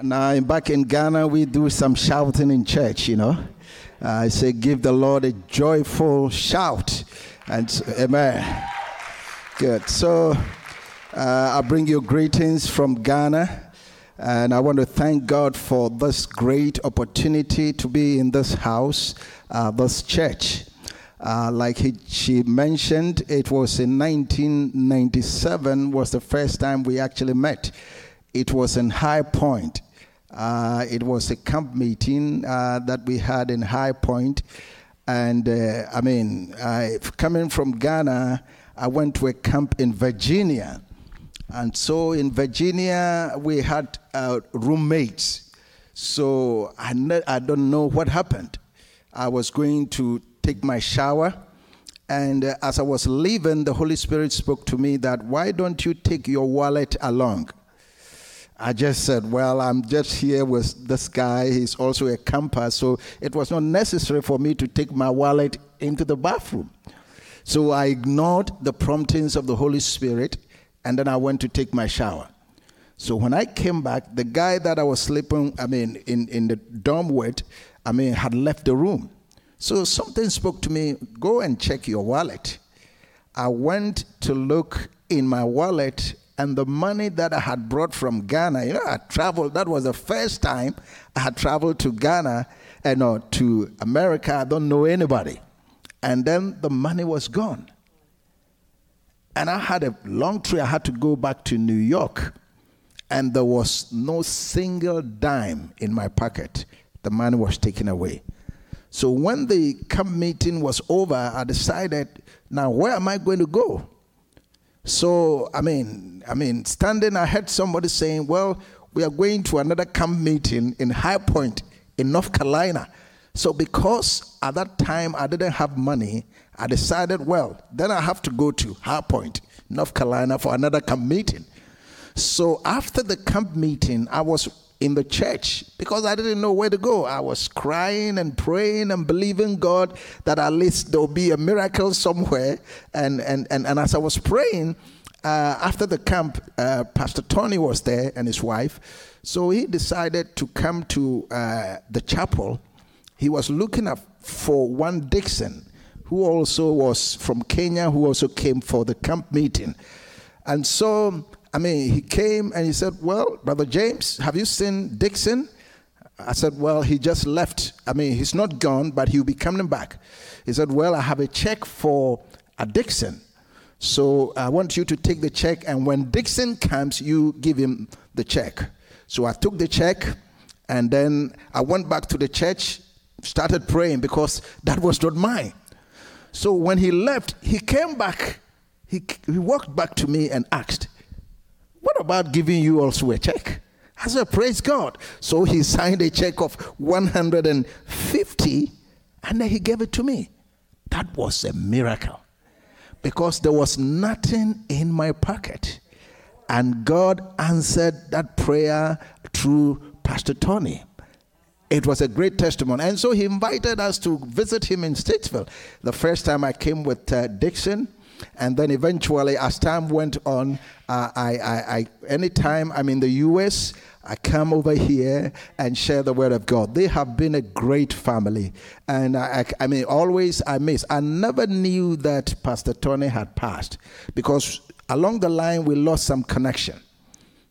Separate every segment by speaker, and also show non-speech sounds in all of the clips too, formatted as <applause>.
Speaker 1: Now, back in Ghana, we do some shouting in church, you know. I say, give the Lord a joyful shout. And amen. Good. So, uh, I bring you greetings from Ghana. And I want to thank God for this great opportunity to be in this house, uh, this church. Uh, like he, she mentioned, it was in 1997 was the first time we actually met. It was in High Point. Uh, it was a camp meeting uh, that we had in High Point. And uh, I mean, coming from Ghana, I went to a camp in Virginia. And so in Virginia, we had uh, roommates. So I, ne- I don't know what happened. I was going to take my shower. And uh, as I was leaving, the Holy Spirit spoke to me that, why don't you take your wallet along? I just said, Well, I'm just here with this guy. He's also a camper. So it was not necessary for me to take my wallet into the bathroom. So I ignored the promptings of the Holy Spirit and then I went to take my shower. So when I came back, the guy that I was sleeping, I mean, in, in the dorm with, I mean, had left the room. So something spoke to me go and check your wallet. I went to look in my wallet and the money that I had brought from Ghana, you know, I traveled, that was the first time I had traveled to Ghana and uh, to America. I don't know anybody. And then the money was gone. And I had a long trip. I had to go back to New York. And there was no single dime in my pocket. The money was taken away. So when the camp meeting was over, I decided, now where am I going to go? So I mean, I mean, standing, I heard somebody saying, "Well, we are going to another camp meeting in High Point in North Carolina." So because at that time I didn't have money, I decided, well, then I have to go to High Point, North Carolina, for another camp meeting. So after the camp meeting, I was in the church because I didn't know where to go. I was crying and praying and believing God that at least there'll be a miracle somewhere. And, and, and, and as I was praying, uh, after the camp, uh, Pastor Tony was there and his wife. So he decided to come to uh, the chapel. He was looking up for one Dixon, who also was from Kenya, who also came for the camp meeting. And so I mean, he came and he said, Well, Brother James, have you seen Dixon? I said, Well, he just left. I mean, he's not gone, but he'll be coming back. He said, Well, I have a check for a Dixon. So I want you to take the check, and when Dixon comes, you give him the check. So I took the check, and then I went back to the church, started praying because that was not mine. So when he left, he came back. He, he walked back to me and asked, what about giving you also a check? I said, Praise God. So he signed a check of 150 and then he gave it to me. That was a miracle because there was nothing in my pocket. And God answered that prayer through Pastor Tony. It was a great testimony. And so he invited us to visit him in Statesville. The first time I came with uh, Dixon, and then eventually, as time went on, uh, I, I, I, anytime I'm in the US, I come over here and share the word of God. They have been a great family. And I, I, I mean, always I miss. I never knew that Pastor Tony had passed because along the line we lost some connection.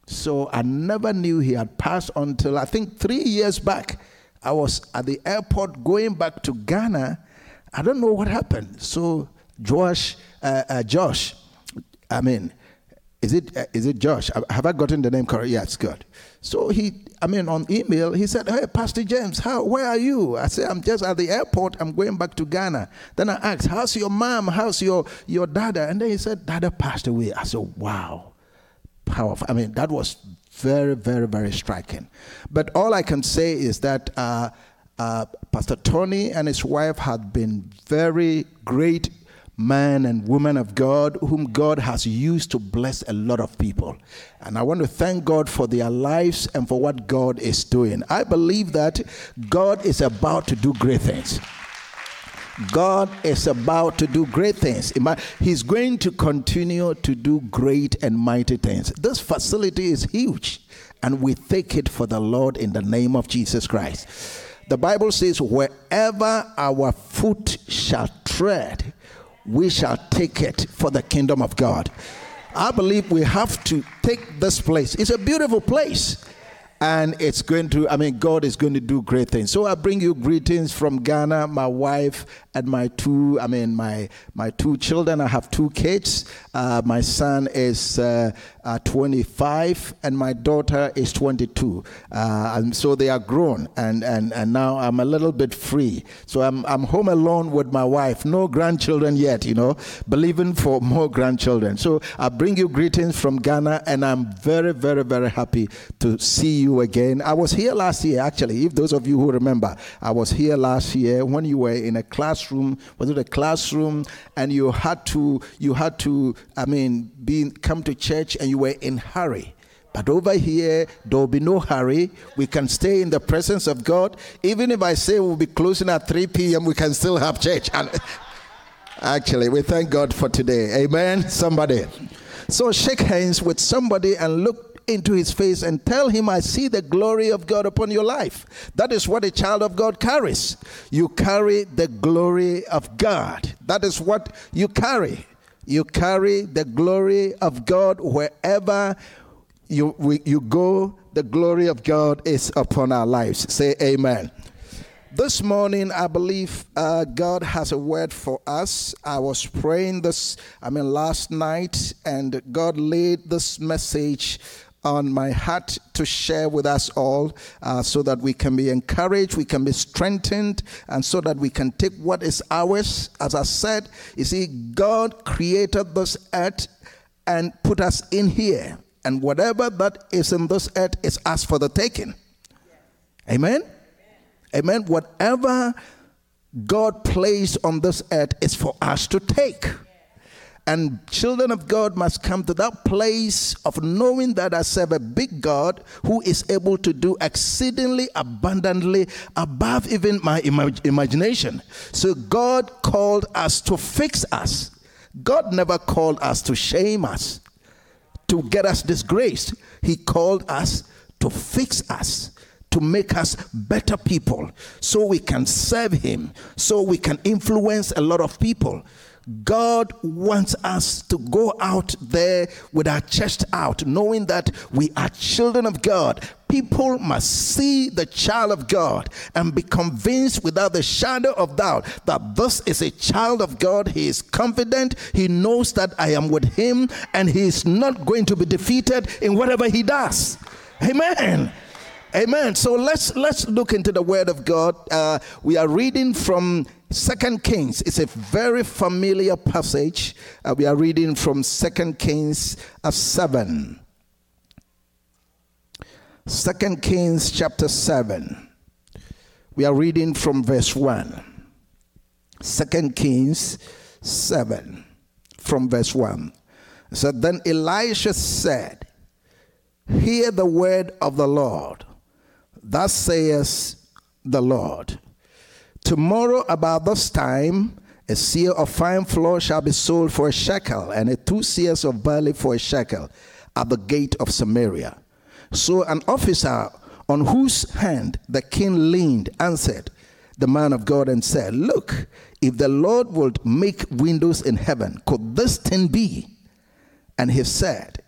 Speaker 1: So I never knew he had passed until I think three years back. I was at the airport going back to Ghana. I don't know what happened. So Josh, uh, uh, Josh, I mean, is it uh, is it Josh? Have I gotten the name correct? Yes, good. So he, I mean, on email, he said, "Hey, Pastor James, how? Where are you?" I said, "I'm just at the airport. I'm going back to Ghana." Then I asked, "How's your mom? How's your your dada?" And then he said, "Dada passed away." I said, "Wow, powerful." I mean, that was very, very, very striking. But all I can say is that. Uh, uh, Pastor Tony and his wife had been very great man and woman of God whom God has used to bless a lot of people. And I want to thank God for their lives and for what God is doing. I believe that God is about to do great things. God is about to do great things. He's going to continue to do great and mighty things. This facility is huge and we take it for the Lord in the name of Jesus Christ. The Bible says, wherever our foot shall tread, we shall take it for the kingdom of God. I believe we have to take this place. It's a beautiful place and it's going to i mean god is going to do great things so i bring you greetings from ghana my wife and my two i mean my my two children i have two kids uh, my son is uh, uh, 25 and my daughter is 22 uh, and so they are grown and, and and now i'm a little bit free so i'm i'm home alone with my wife no grandchildren yet you know believing for more grandchildren so i bring you greetings from ghana and i'm very very very happy to see you again. I was here last year, actually. If those of you who remember, I was here last year when you were in a classroom. Was it a classroom? And you had to, you had to, I mean, be come to church, and you were in hurry. But over here, there will be no hurry. We can stay in the presence of God. Even if I say we'll be closing at 3 p.m., we can still have church. And actually, we thank God for today. Amen. Somebody. So shake hands with somebody and look into his face and tell him, I see the glory of God upon your life. That is what a child of God carries. You carry the glory of God. That is what you carry. You carry the glory of God wherever you, we, you go. The glory of God is upon our lives. Say amen. This morning, I believe uh, God has a word for us. I was praying this, I mean, last night, and God laid this message on my heart to share with us all uh, so that we can be encouraged, we can be strengthened, and so that we can take what is ours. As I said, you see, God created this earth and put us in here. And whatever that is in this earth is us for the taking. Amen? Amen. Whatever God placed on this earth is for us to take. And children of God must come to that place of knowing that I serve a big God who is able to do exceedingly abundantly above even my imag- imagination. So God called us to fix us. God never called us to shame us, to get us disgraced. He called us to fix us to make us better people so we can serve him so we can influence a lot of people God wants us to go out there with our chest out, knowing that we are children of God. People must see the child of God and be convinced without the shadow of doubt that this is a child of God. He is confident. He knows that I am with him and he is not going to be defeated in whatever he does. Amen. Amen. So let's let's look into the Word of God. Uh, we are reading from Second Kings. It's a very familiar passage. Uh, we are reading from Second Kings uh, seven. Second Kings chapter seven. We are reading from verse one. Second Kings seven, from verse one. So then Elisha said, "Hear the word of the Lord." Thus says the Lord Tomorrow, about this time, a seah of fine flour shall be sold for a shekel, and a two seahs of barley for a shekel at the gate of Samaria. So an officer on whose hand the king leaned answered the man of God and said, Look, if the Lord would make windows in heaven, could this thing be? And he said,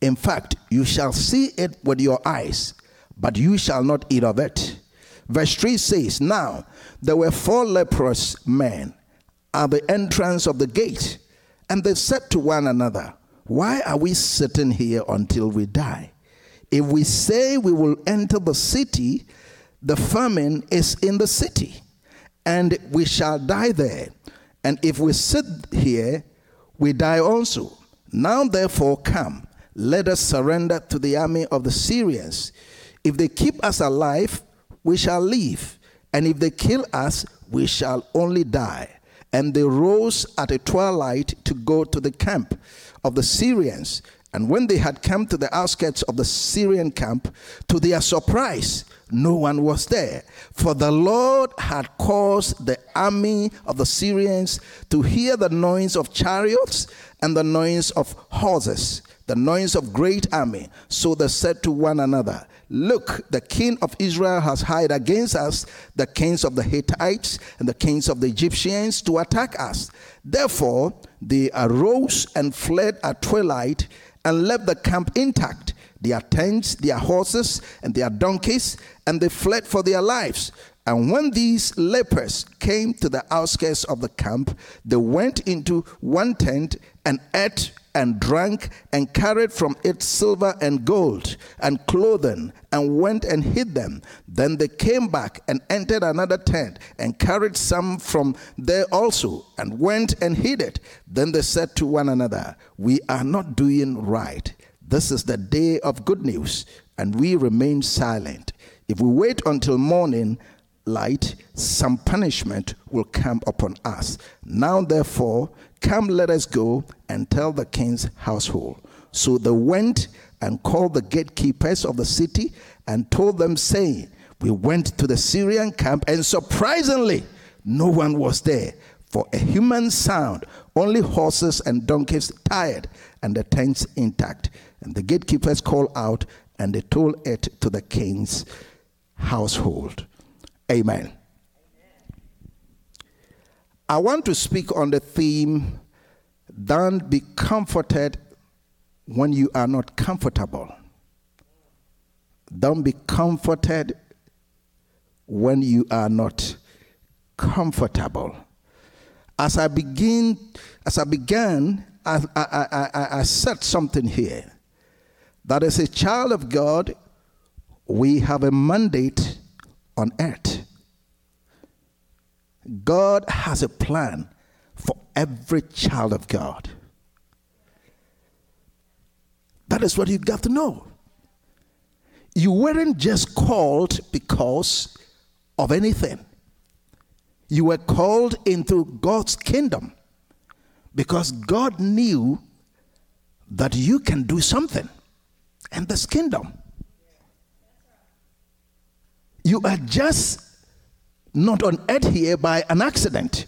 Speaker 1: In fact, you shall see it with your eyes but you shall not eat of it. Verse 3 says, Now there were four leprous men at the entrance of the gate, and they said to one another, Why are we sitting here until we die? If we say we will enter the city, the famine is in the city, and we shall die there. And if we sit here, we die also. Now therefore come, let us surrender to the army of the Syrians. If they keep us alive, we shall live. And if they kill us, we shall only die. And they rose at a twilight to go to the camp of the Syrians. And when they had come to the outskirts of the Syrian camp, to their surprise, no one was there. For the Lord had caused the army of the Syrians to hear the noise of chariots and the noise of horses the noise of great army. So they said to one another, Look, the king of Israel has hired against us the kings of the Hittites and the kings of the Egyptians to attack us. Therefore, they arose and fled at twilight and left the camp intact their tents, their horses, and their donkeys, and they fled for their lives. And when these lepers came to the outskirts of the camp, they went into one tent and ate and drank and carried from it silver and gold and clothing and went and hid them. Then they came back and entered another tent and carried some from there also and went and hid it. Then they said to one another, We are not doing right. This is the day of good news, and we remain silent. If we wait until morning, light, some punishment will come upon us. Now, therefore, come, let us go and tell the king's household. So they went and called the gatekeepers of the city and told them, saying, We went to the Syrian camp, and surprisingly, no one was there. For a human sound, only horses and donkeys tired, and the tents intact. And the gatekeepers called out and they told it to the king's household. Amen. I want to speak on the theme don't be comforted when you are not comfortable. Don't be comforted when you are not comfortable. As I begin, as I began, I, I, I, I said something here that as a child of God, we have a mandate on earth. God has a plan for every child of God. That is what you got to know. You weren't just called because of anything. You were called into God's kingdom because God knew that you can do something in this kingdom. You are just not on earth here by an accident.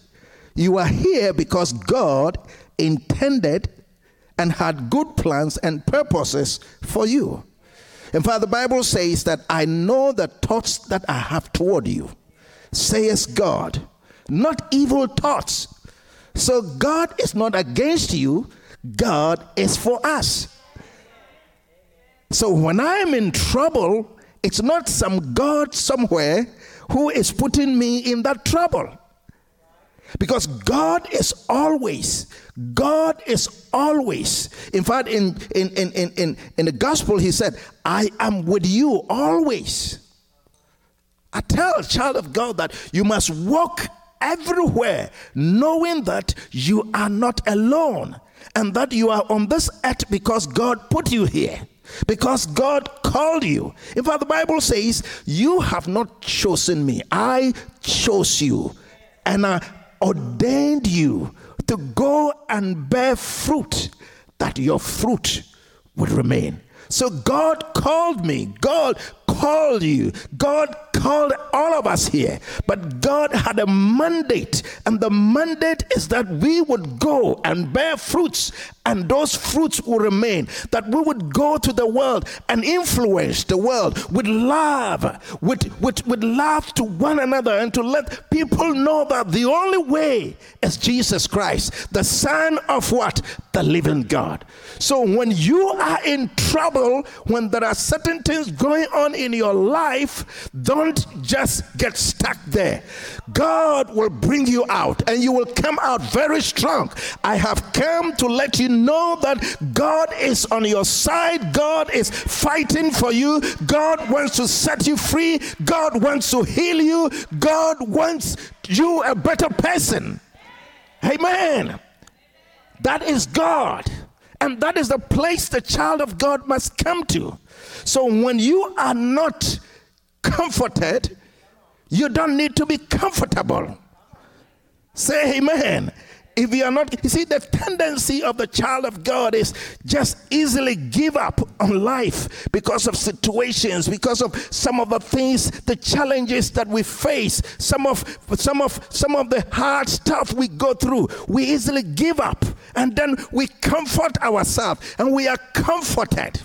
Speaker 1: You are here because God intended and had good plans and purposes for you. In fact, the Bible says that I know the thoughts that I have toward you, says God, not evil thoughts. So God is not against you, God is for us. So when I'm in trouble, it's not some God somewhere who is putting me in that trouble. Because God is always, God is always. In fact, in, in, in, in, in the gospel, he said, I am with you always. I tell a child of God that you must walk everywhere knowing that you are not alone and that you are on this earth because God put you here because God called you. In fact, the Bible says, You have not chosen me, I chose you, and I ordained you to go and bear fruit, that your fruit would remain. So God called me, God called you, God called all of us here, but God had a mandate, and the mandate is that we would go and bear fruits, and those fruits will remain. That we would go to the world and influence the world with love, with, with, with love to one another, and to let people know that the only way is Jesus Christ, the Son of what? The living God. So when you are in trouble, when there are certain things going on in your life, don't just get stuck there. God will bring you out and you will come out very strong. I have come to let you know that God is on your side. God is fighting for you. God wants to set you free. God wants to heal you. God wants you a better person. Amen. That is God. And that is the place the child of God must come to. So when you are not comforted, you don't need to be comfortable. Say amen. If you are not, you see, the tendency of the child of God is just easily give up on life because of situations, because of some of the things, the challenges that we face, some of some of some of the hard stuff we go through. We easily give up and then we comfort ourselves and we are comforted.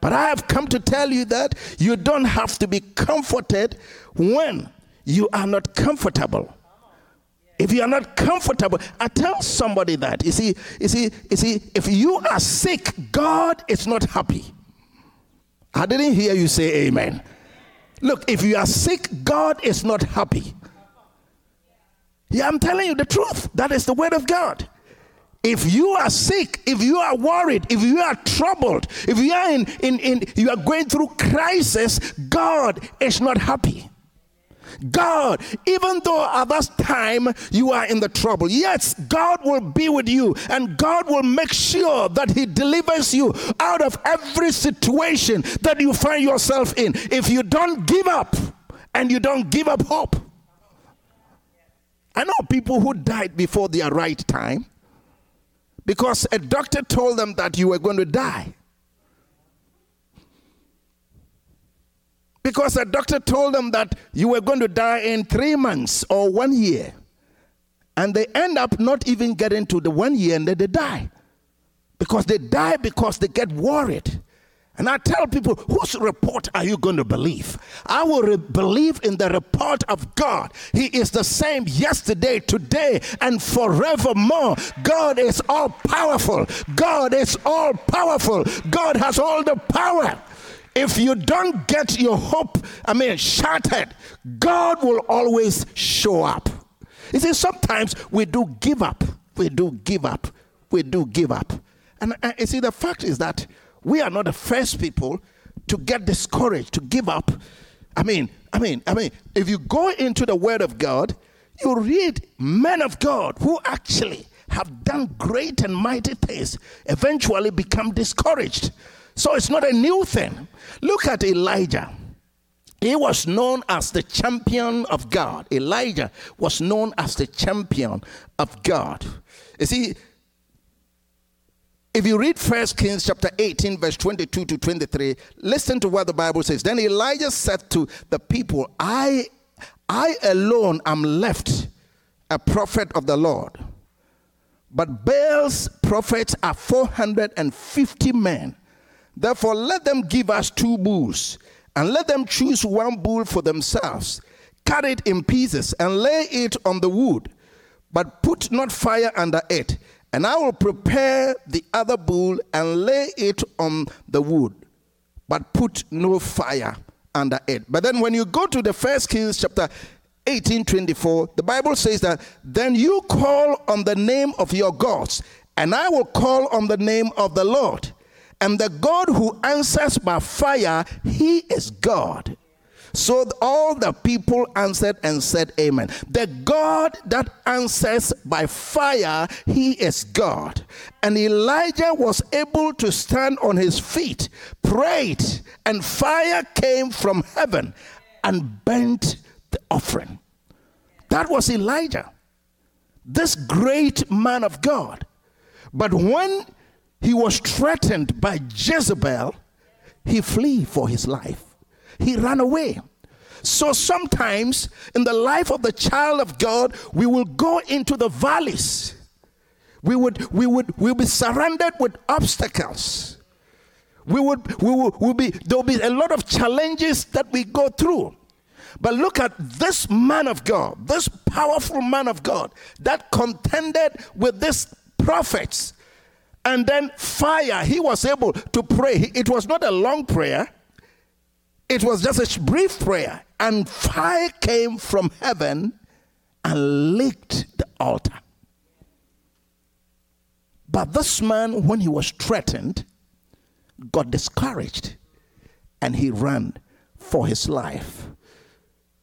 Speaker 1: But I have come to tell you that you don't have to be comforted when you are not comfortable. If you are not comfortable, I tell somebody that. You see, you see, you see, if you are sick, God is not happy. I didn't hear you say amen. Look, if you are sick, God is not happy. Yeah, I'm telling you the truth. That is the word of God. If you are sick, if you are worried, if you are troubled, if you are in, in, in you are going through crisis, God is not happy. God, even though at that time you are in the trouble, yes, God will be with you and God will make sure that He delivers you out of every situation that you find yourself in. If you don't give up and you don't give up hope. I know people who died before their right time because a doctor told them that you were going to die. Because a doctor told them that you were going to die in three months or one year. And they end up not even getting to the one year and then they die. Because they die because they get worried. And I tell people, whose report are you going to believe? I will re- believe in the report of God. He is the same yesterday, today, and forevermore. God is all powerful. God is all powerful. God has all the power. If you don't get your hope, I mean, shattered, God will always show up. You see, sometimes we do give up. We do give up. We do give up. And uh, you see, the fact is that we are not the first people to get discouraged, to give up. I mean, I mean, I mean, if you go into the Word of God, you read men of God who actually have done great and mighty things, eventually become discouraged. So it's not a new thing. Look at Elijah. He was known as the champion of God. Elijah was known as the champion of God. You see, if you read First Kings chapter 18, verse 22 to 23, listen to what the Bible says. Then Elijah said to the people, I, I alone am left a prophet of the Lord. But Baal's prophets are 450 men. Therefore, let them give us two bulls, and let them choose one bull for themselves, cut it in pieces, and lay it on the wood, but put not fire under it and I will prepare the other bull and lay it on the wood, but put no fire under it. But then when you go to the first Kings chapter 18 24, the Bible says that then you call on the name of your gods, and I will call on the name of the Lord. And the God who answers by fire, he is God. So all the people answered and said, Amen. The God that answers by fire, he is God. And Elijah was able to stand on his feet, prayed, and fire came from heaven and burnt the offering. That was Elijah, this great man of God. But when he was threatened by Jezebel, he flee for his life he ran away. So sometimes in the life of the child of God, we will go into the valleys. We would, we would, we'll be surrounded with obstacles. We would, we will, will be, there'll be a lot of challenges that we go through. But look at this man of God, this powerful man of God that contended with these prophets. And then fire, he was able to pray. It was not a long prayer, it was just a brief prayer, and fire came from heaven and licked the altar. But this man, when he was threatened, got discouraged and he ran for his life.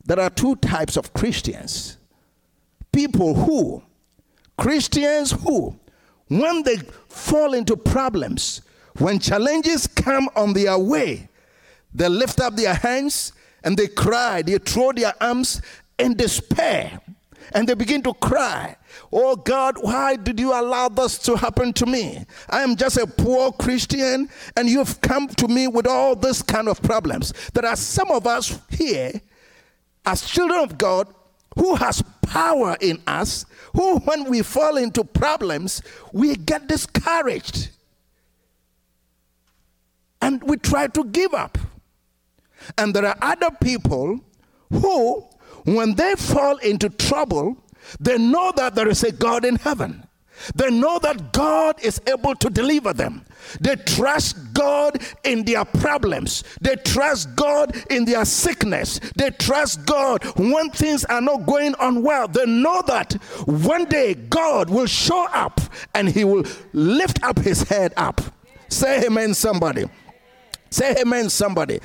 Speaker 1: There are two types of Christians people who, Christians who, when they fall into problems, when challenges come on their way, they lift up their hands and they cry, they throw their arms in despair. and they begin to cry. Oh God, why did you allow this to happen to me? I am just a poor Christian, and you've come to me with all this kind of problems. There are some of us here, as children of God, who has power in us, who, when we fall into problems, we get discouraged. And we try to give up. And there are other people who, when they fall into trouble, they know that there is a God in heaven. They know that God is able to deliver them. They trust God in their problems. They trust God in their sickness. They trust God when things are not going on well. They know that one day God will show up and he will lift up his head up. Say amen, somebody. Say amen, somebody.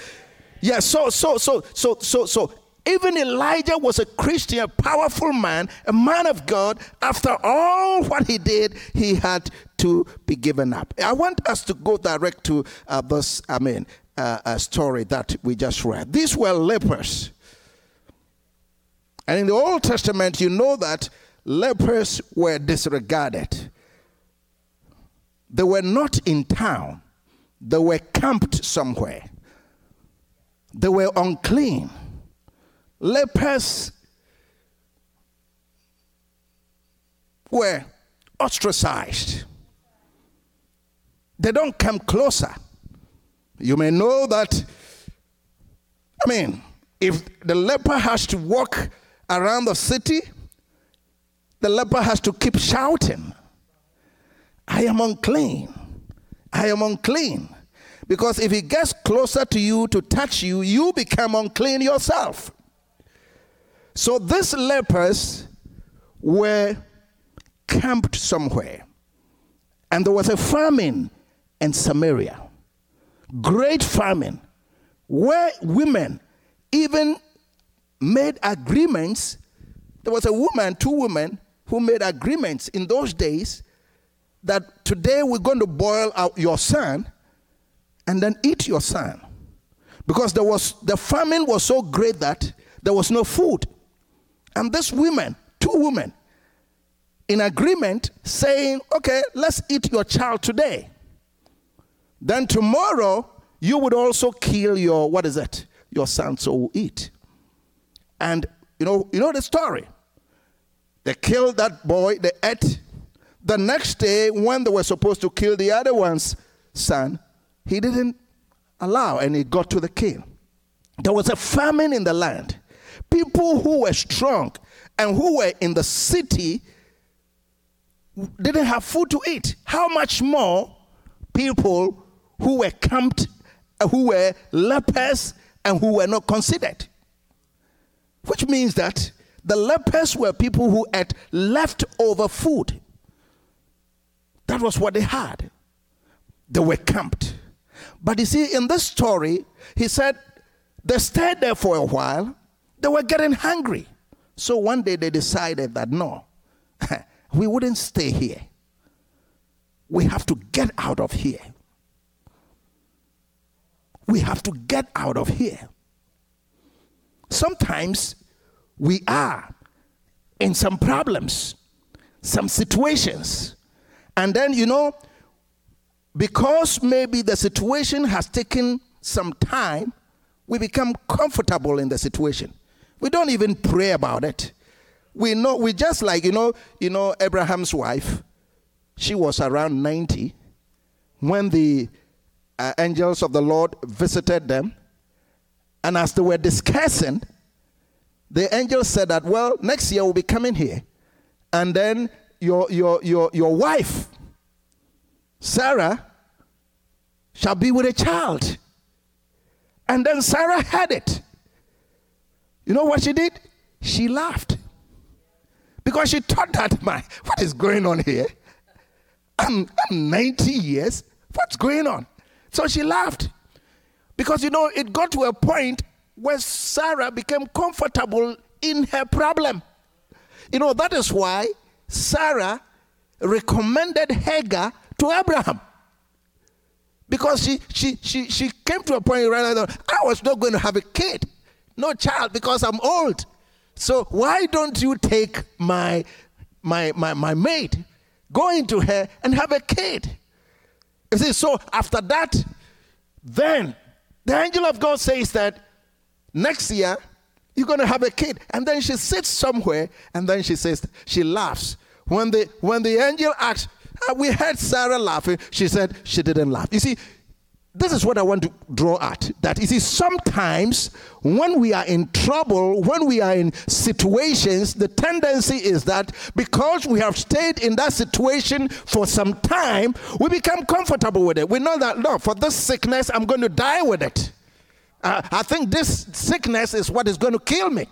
Speaker 1: Yeah, so, so, so, so, so, so, even Elijah was a Christian, a powerful man, a man of God. After all what he did, he had to be given up. I want us to go direct to uh, this, I mean, uh, a story that we just read. These were lepers. And in the Old Testament, you know that lepers were disregarded. They were not in town, they were camped somewhere. They were unclean lepers were ostracized. They don't come closer. You may know that, I mean, if the leper has to walk around the city, the leper has to keep shouting, I am unclean. I am unclean. Because if he gets closer to you to touch you, you become unclean yourself. So these lepers were camped somewhere. And there was a famine in Samaria. Great famine. Where women even made agreements. There was a woman, two women, who made agreements in those days that today we're going to boil out your son and then eat your son. Because there was the famine was so great that there was no food. And this women, two women, in agreement saying, okay, let's eat your child today. Then tomorrow, you would also kill your, what is it? Your son, so we'll eat. And you know, you know the story. They killed that boy, they ate. The next day, when they were supposed to kill the other one's son, he didn't allow and he got to the king. There was a famine in the land people who were strong and who were in the city didn't have food to eat. How much more people who were camped, uh, who were lepers, and who were not considered? Which means that the lepers were people who had leftover food. That was what they had. They were camped. But you see, in this story, he said they stayed there for a while they were getting hungry. So one day they decided that no, <laughs> we wouldn't stay here. We have to get out of here. We have to get out of here. Sometimes we are in some problems, some situations. And then, you know, because maybe the situation has taken some time, we become comfortable in the situation. We don't even pray about it. We know we just like you know, you know Abraham's wife. She was around 90 when the uh, angels of the Lord visited them. And as they were discussing, the angel said that, well, next year we'll be coming here. And then your, your, your, your wife, Sarah, shall be with a child. And then Sarah had it. You know what she did? She laughed. Because she thought that, <laughs> my, what is going on here? I'm, I'm 90 years. What's going on? So she laughed. Because, you know, it got to a point where Sarah became comfortable in her problem. You know, that is why Sarah recommended Hagar to Abraham. Because she, she, she, she came to a point right where I was not going to have a kid no child because I'm old. So why don't you take my my my, my maid, go into her and have a kid? You see, so after that, then the angel of God says that next year you're going to have a kid. And then she sits somewhere and then she says, she laughs. When the, when the angel asks, we heard Sarah laughing, she said she didn't laugh. You see, this is what I want to draw at. That you see, sometimes when we are in trouble, when we are in situations, the tendency is that because we have stayed in that situation for some time, we become comfortable with it. We know that, no, for this sickness, I'm going to die with it. Uh, I think this sickness is what is going to kill me.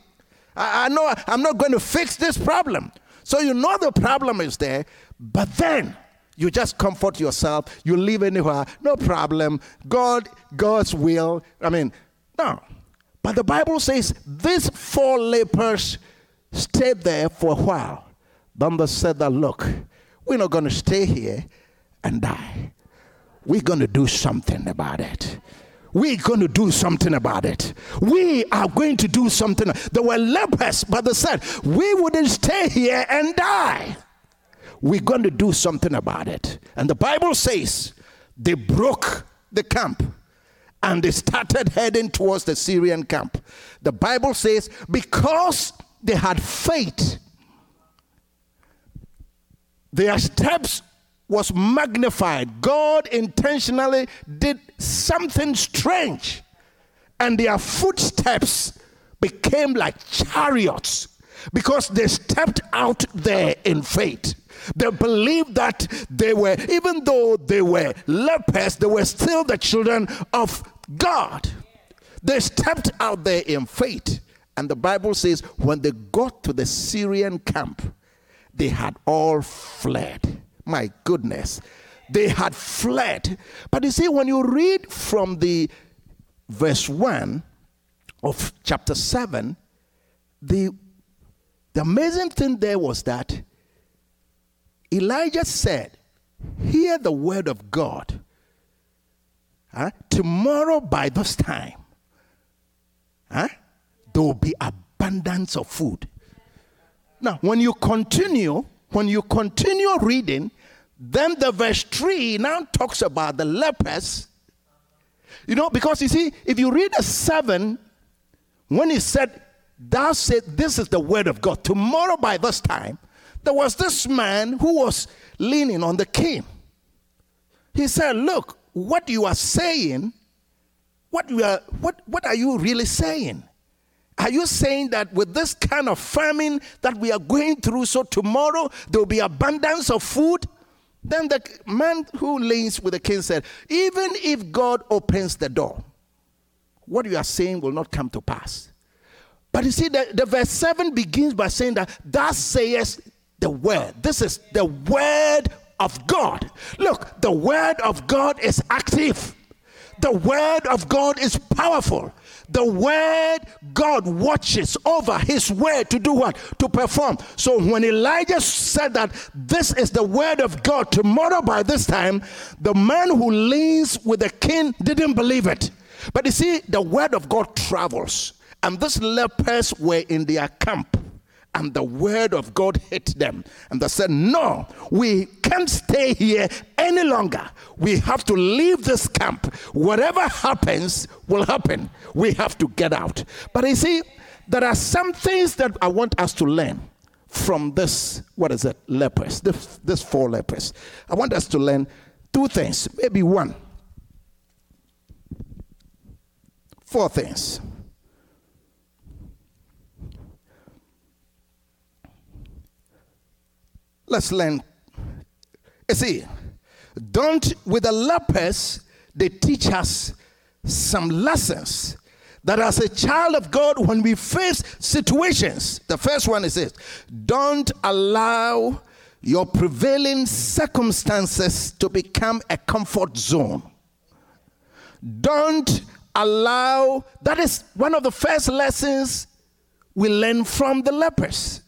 Speaker 1: I, I know I'm not going to fix this problem. So you know the problem is there, but then you just comfort yourself. You live anywhere, no problem. God, God's will. I mean, no. But the Bible says these four lepers stayed there for a while. Then they said that, look, we're not going to stay here and die. We're going to do something about it. We're going to do something about it. We are going to do something. There were lepers, but they said, we wouldn't stay here and die we're going to do something about it. And the Bible says they broke the camp and they started heading towards the Syrian camp. The Bible says because they had faith, their steps was magnified. God intentionally did something strange, and their footsteps became like chariots because they stepped out there in faith. They believed that they were, even though they were lepers, they were still the children of God. They stepped out there in faith. And the Bible says when they got to the Syrian camp, they had all fled. My goodness. They had fled. But you see, when you read from the verse 1 of chapter 7, the, the amazing thing there was that Elijah said, Hear the word of God. Huh? Tomorrow by this time, huh? there will be abundance of food. Now, when you continue, when you continue reading, then the verse 3 now talks about the lepers. You know, because you see, if you read the 7, when he said, Thou said, This is the word of God, tomorrow by this time, there was this man who was leaning on the king. He said, Look, what you are saying, what, you are, what, what are you really saying? Are you saying that with this kind of famine that we are going through, so tomorrow there will be abundance of food? Then the man who leans with the king said, Even if God opens the door, what you are saying will not come to pass. But you see, the, the verse 7 begins by saying that, Thus says the word. This is the word of God. Look, the word of God is active. The word of God is powerful. The word God watches over his word to do what? To perform. So when Elijah said that this is the word of God tomorrow by this time, the man who leans with the king didn't believe it. But you see, the word of God travels. And these lepers were in their camp and the word of God hit them. And they said, No, we can't stay here any longer. We have to leave this camp. Whatever happens will happen. We have to get out. But you see, there are some things that I want us to learn from this, what is it, lepers, this, this four lepers. I want us to learn two things, maybe one. Four things. Let's learn. You see, don't, with the lepers, they teach us some lessons that as a child of God, when we face situations, the first one is this don't allow your prevailing circumstances to become a comfort zone. Don't allow, that is one of the first lessons we learn from the lepers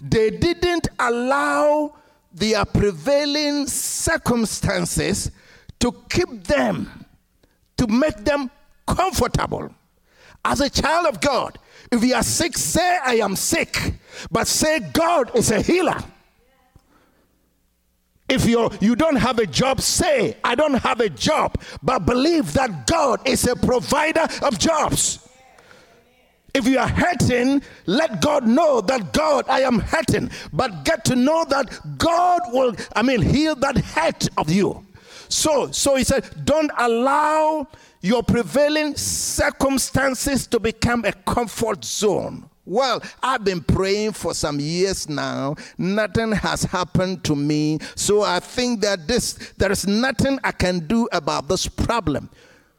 Speaker 1: they didn't allow their prevailing circumstances to keep them, to make them comfortable. As a child of God, If you are sick, say, I am sick. But say, God is a healer. If you you don't have a job, say, I don't have a job, but believe that God is a provider of jobs. If you are hurting, let God know that God, I am hurting, but get to know that God will, I mean, heal that hurt of you. So, so he said, don't allow your prevailing circumstances to become a comfort zone. Well, I've been praying for some years now. Nothing has happened to me. So I think that this there is nothing I can do about this problem.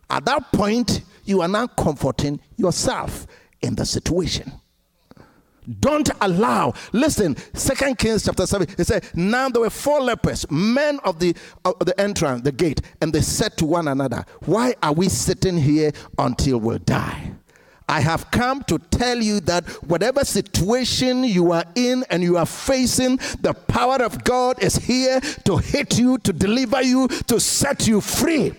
Speaker 1: At that point, you are now comforting yourself in the situation. Don't allow. Listen, Second Kings chapter 7, it said, Now there were four lepers, men of the of the entrance, the gate, and they said to one another, Why are we sitting here until we die? I have come to tell you that whatever situation you are in and you are facing, the power of God is here to hit you, to deliver you, to set you free.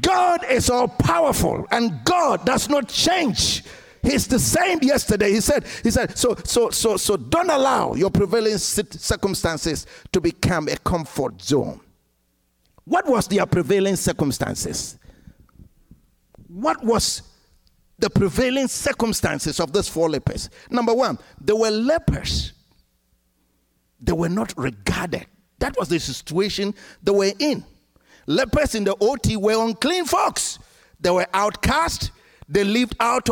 Speaker 1: God is all powerful and God does not change. He's the same yesterday. He said, he said, so so so so don't allow your prevailing circumstances to become a comfort zone. What was their prevailing circumstances? What was the prevailing circumstances of these four lepers. Number one, they were lepers. They were not regarded. That was the situation they were in. Lepers in the OT were unclean folks. They were outcast. They lived out,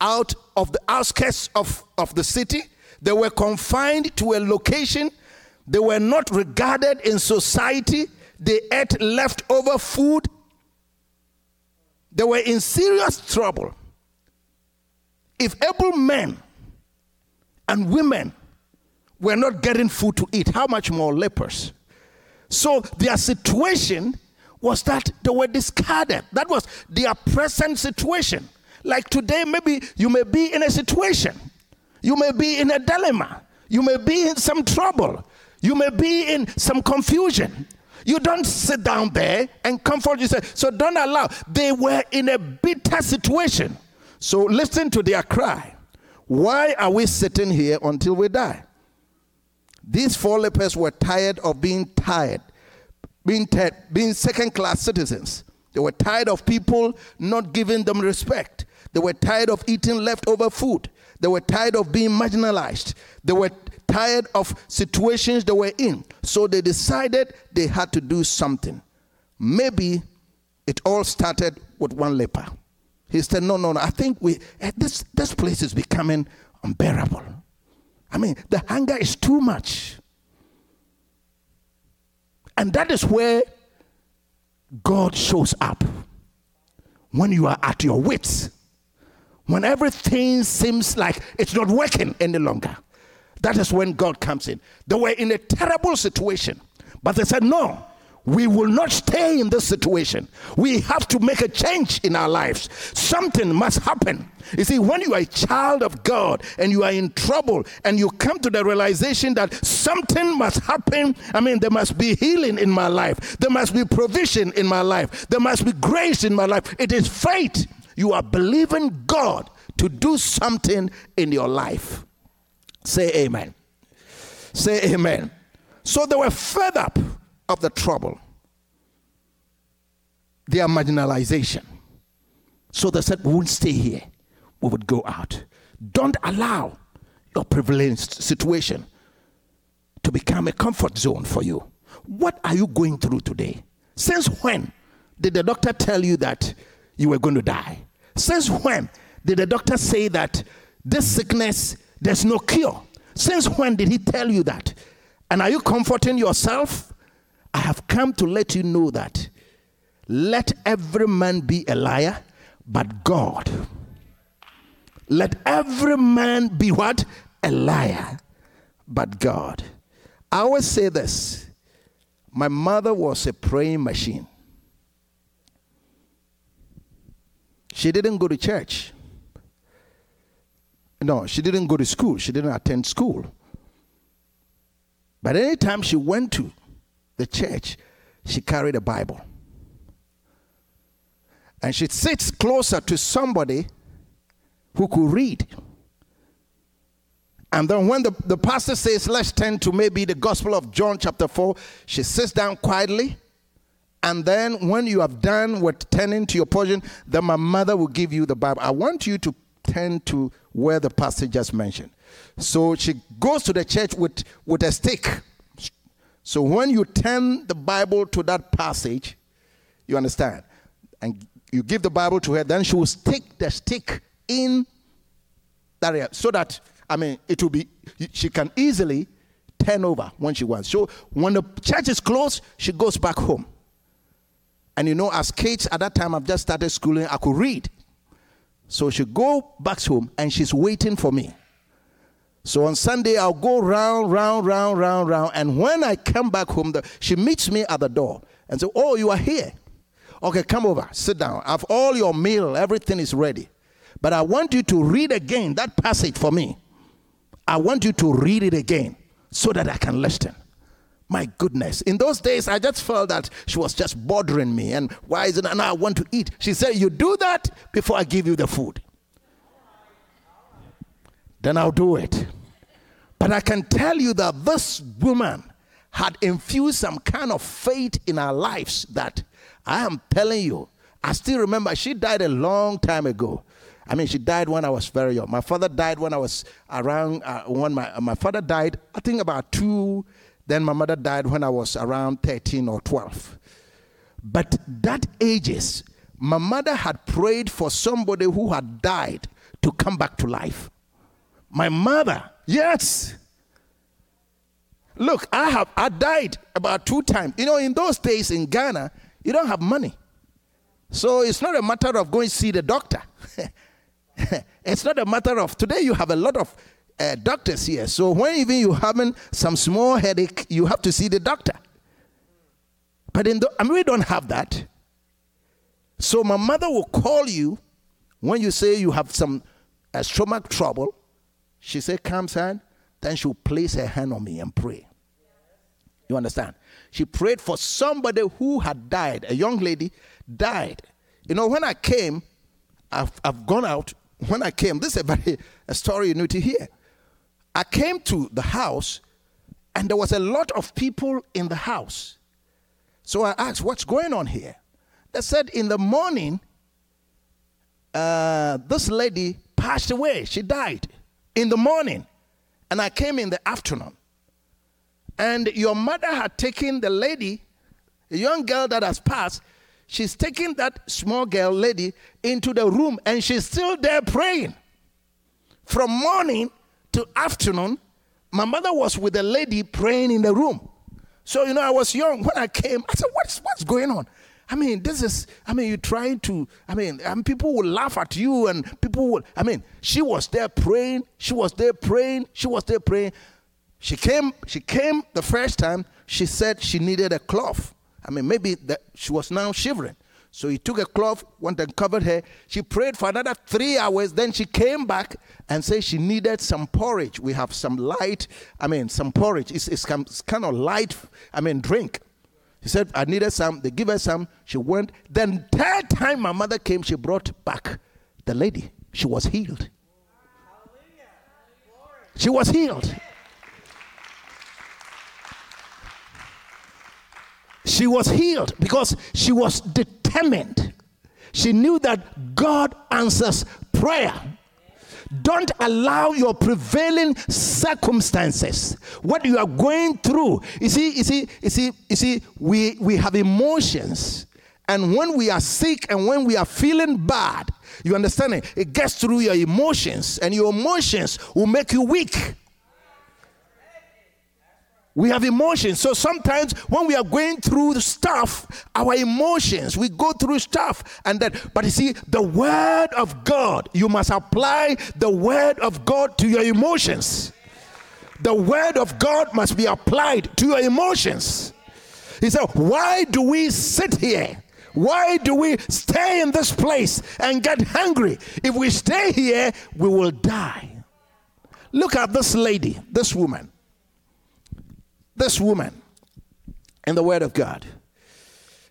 Speaker 1: out of the outskirts of, of the city. They were confined to a location. They were not regarded in society. They ate leftover food. They were in serious trouble if able men and women were not getting food to eat, how much more lepers? So their situation was that they were discarded. That was their present situation. Like today, maybe you may be in a situation, you may be in a dilemma, you may be in some trouble, you may be in some confusion. You don't sit down there and comfort yourself. So don't allow. They were in a bitter situation. So listen to their cry. Why are we sitting here until we die? These four lepers were tired of being tired, being, t- being second class citizens. They were tired of people not giving them respect. They were tired of eating leftover food. They were tired of being marginalized. They were tired of situations they were in. So they decided they had to do something. Maybe it all started with one leper. He said, No, no, no. I think we eh, this this place is becoming unbearable. I mean, the hunger is too much. And that is where God shows up. When you are at your wits, when everything seems like it's not working any longer, that is when God comes in. They were in a terrible situation, but they said, No, we will not stay in this situation. We have to make a change in our lives. Something must happen. You see, when you are a child of God and you are in trouble and you come to the realization that something must happen, I mean, there must be healing in my life, there must be provision in my life, there must be grace in my life. It is faith. You are believing God to do something in your life. Say amen. Say amen. So they were fed up of the trouble, their marginalization. So they said, We won't stay here, we would go out. Don't allow your privileged situation to become a comfort zone for you. What are you going through today? Since when did the doctor tell you that you were going to die? Since when did the doctor say that this sickness, there's no cure? Since when did he tell you that? And are you comforting yourself? I have come to let you know that let every man be a liar, but God. Let every man be what? A liar, but God. I always say this my mother was a praying machine. She didn't go to church. No, she didn't go to school. She didn't attend school. But anytime she went to the church, she carried a Bible. And she sits closer to somebody who could read. And then when the, the pastor says, let's turn to maybe the Gospel of John, chapter 4, she sits down quietly. And then when you have done with turning to your portion, then my mother will give you the Bible. I want you to turn to where the pastor just mentioned. So she goes to the church with, with a stick. So when you turn the Bible to that passage, you understand, and you give the Bible to her, then she will stick the stick in that area so that I mean, it will be, she can easily turn over when she wants. So when the church is closed, she goes back home. And you know, as kids at that time, I've just started schooling, I could read. So she go back home and she's waiting for me. So on Sunday, I'll go round, round, round, round, round. And when I come back home, the, she meets me at the door and says, Oh, you are here. Okay, come over, sit down. I've all your meal, everything is ready. But I want you to read again that passage for me. I want you to read it again so that I can listen. My goodness. In those days, I just felt that she was just bothering me. And why is it? And I want to eat. She said, You do that before I give you the food. Then I'll do it. But I can tell you that this woman had infused some kind of faith in our lives that I am telling you, I still remember she died a long time ago. I mean, she died when I was very young. My father died when I was around, uh, when my, my father died, I think about two. Then my mother died when I was around 13 or 12. But that ages, my mother had prayed for somebody who had died to come back to life. My mother, yes. Look, I have I died about two times. You know, in those days in Ghana, you don't have money. So it's not a matter of going to see the doctor. <laughs> it's not a matter of today you have a lot of uh, doctors here. So when even you having some small headache, you have to see the doctor. But in the, I mean, we don't have that. So my mother will call you when you say you have some uh, stomach trouble. She said, "Come, son." Then she'll place her hand on me and pray. You understand? She prayed for somebody who had died. A young lady died. You know, when I came, I've, I've gone out when I came, this is a very a story you need to hear. I came to the house and there was a lot of people in the house. So I asked, What's going on here? They said, In the morning, uh, this lady passed away. She died in the morning. And I came in the afternoon. And your mother had taken the lady, a young girl that has passed, she's taking that small girl lady into the room and she's still there praying. From morning to afternoon, my mother was with the lady praying in the room. So, you know, I was young when I came. I said, What's, what's going on? I mean, this is, I mean, you're trying to, I mean, and people will laugh at you and people will, I mean, she was there praying, she was there praying, she was there praying. She came, she came the first time, she said she needed a cloth. I mean, maybe that she was now shivering. So he took a cloth, went and covered her. She prayed for another three hours. Then she came back and said she needed some porridge. We have some light, I mean, some porridge. It's, it's, it's kind of light, I mean, drink. Said, I needed some. They give her some. She went. Then, third time my mother came, she brought back the lady. She was healed. She was healed. She was healed because she was determined. She knew that God answers prayer. Don't allow your prevailing circumstances, what you are going through. You see, you see, you see, you see, we, we have emotions. And when we are sick and when we are feeling bad, you understand it? It gets through your emotions, and your emotions will make you weak. We have emotions. So sometimes when we are going through stuff, our emotions, we go through stuff. And that. but you see, the word of God, you must apply the word of God to your emotions. The word of God must be applied to your emotions. He said, Why do we sit here? Why do we stay in this place and get hungry? If we stay here, we will die. Look at this lady, this woman this woman in the Word of God.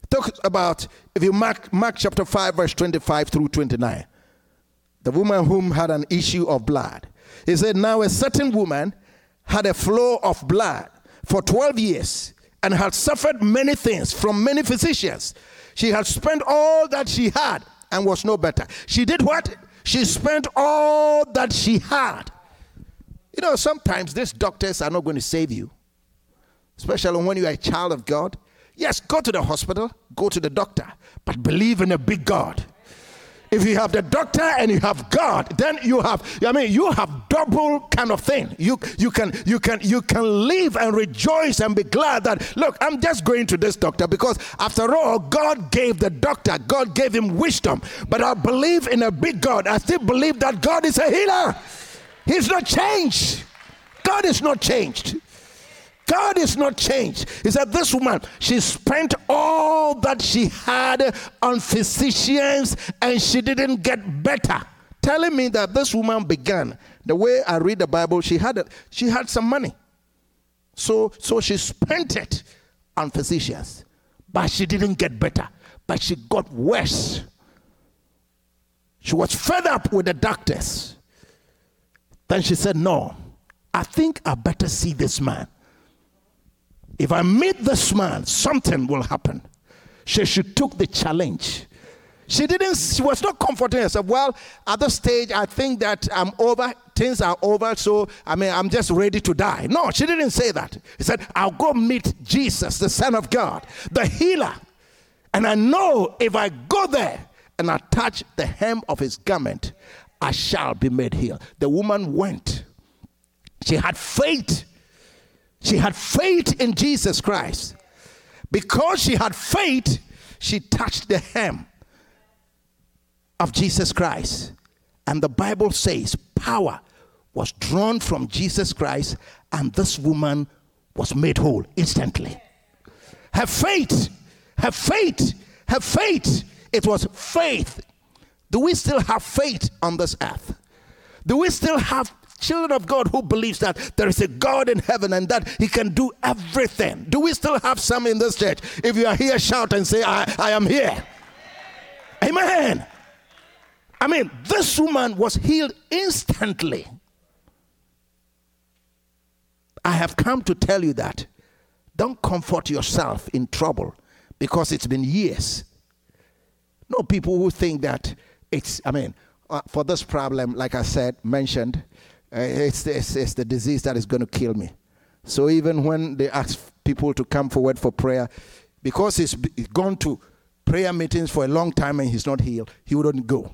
Speaker 1: Talk about, if you mark, mark chapter 5, verse 25 through 29. the woman whom had an issue of blood. He said, Now a certain woman had a flow of blood for 12 years and had suffered many things from many physicians. She had spent all that she had and was no better. She did what? She spent all that she had. You know, sometimes these doctors are not going to save you, especially when you are a child of God. Yes, go to the hospital, go to the doctor, but believe in a big God. If you have the doctor and you have God, then you have I mean you have double kind of thing. You you can you can you can live and rejoice and be glad that look, I'm just going to this doctor because after all God gave the doctor, God gave him wisdom. But I believe in a big God. I still believe that God is a healer. He's not changed. God is not changed. God is not changed. He said, This woman, she spent all that she had on physicians and she didn't get better. Telling me that this woman began, the way I read the Bible, she had, she had some money. So, so she spent it on physicians, but she didn't get better, but she got worse. She was fed up with the doctors. Then she said, No, I think I better see this man. If I meet this man, something will happen. She, she took the challenge. She didn't, she was not comforting herself. Well, at this stage, I think that I'm over, things are over, so I mean, I'm just ready to die. No, she didn't say that. He said, I'll go meet Jesus, the Son of God, the healer. And I know if I go there and I touch the hem of his garment, I shall be made healed. The woman went. She had faith she had faith in Jesus Christ. Because she had faith, she touched the hem of Jesus Christ. And the Bible says power was drawn from Jesus Christ, and this woman was made whole instantly. Have faith, have faith, have faith. It was faith. Do we still have faith on this earth? Do we still have children of God who believes that there is a God in heaven and that he can do everything. Do we still have some in this church? If you are here, shout and say, I, I am here. Amen. I mean, this woman was healed instantly. I have come to tell you that. Don't comfort yourself in trouble because it's been years. No people who think that it's, I mean, uh, for this problem, like I said, mentioned, Eh, it's, it's, it's the disease that is going to kill me. So even when they ask people to come forward for prayer, because he's gone to prayer meetings for a long time and he's not healed, he wouldn't go.